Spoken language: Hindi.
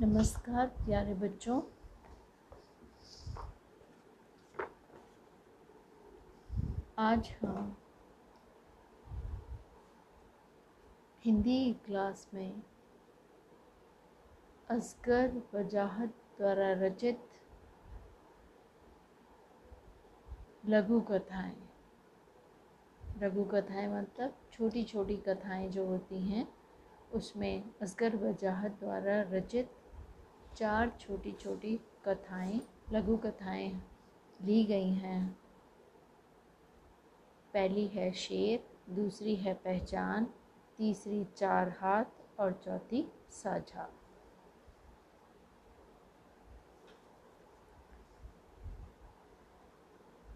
नमस्कार, प्यारे बच्चों। आज हम हिंदी क्लास में असगर वजाहत द्वारा रचित लघु कथाएँ। लघु कथाएँ मतलब छोटी छोटी कथाएँ जो होती हैं, उसमें असगर वजाहत द्वारा रचित चार छोटी छोटी कथाएँ, लघु कथाएँ ली गई हैं। पहली है शेर, दूसरी है पहचान, तीसरी चार हाथ और चौथी साझा।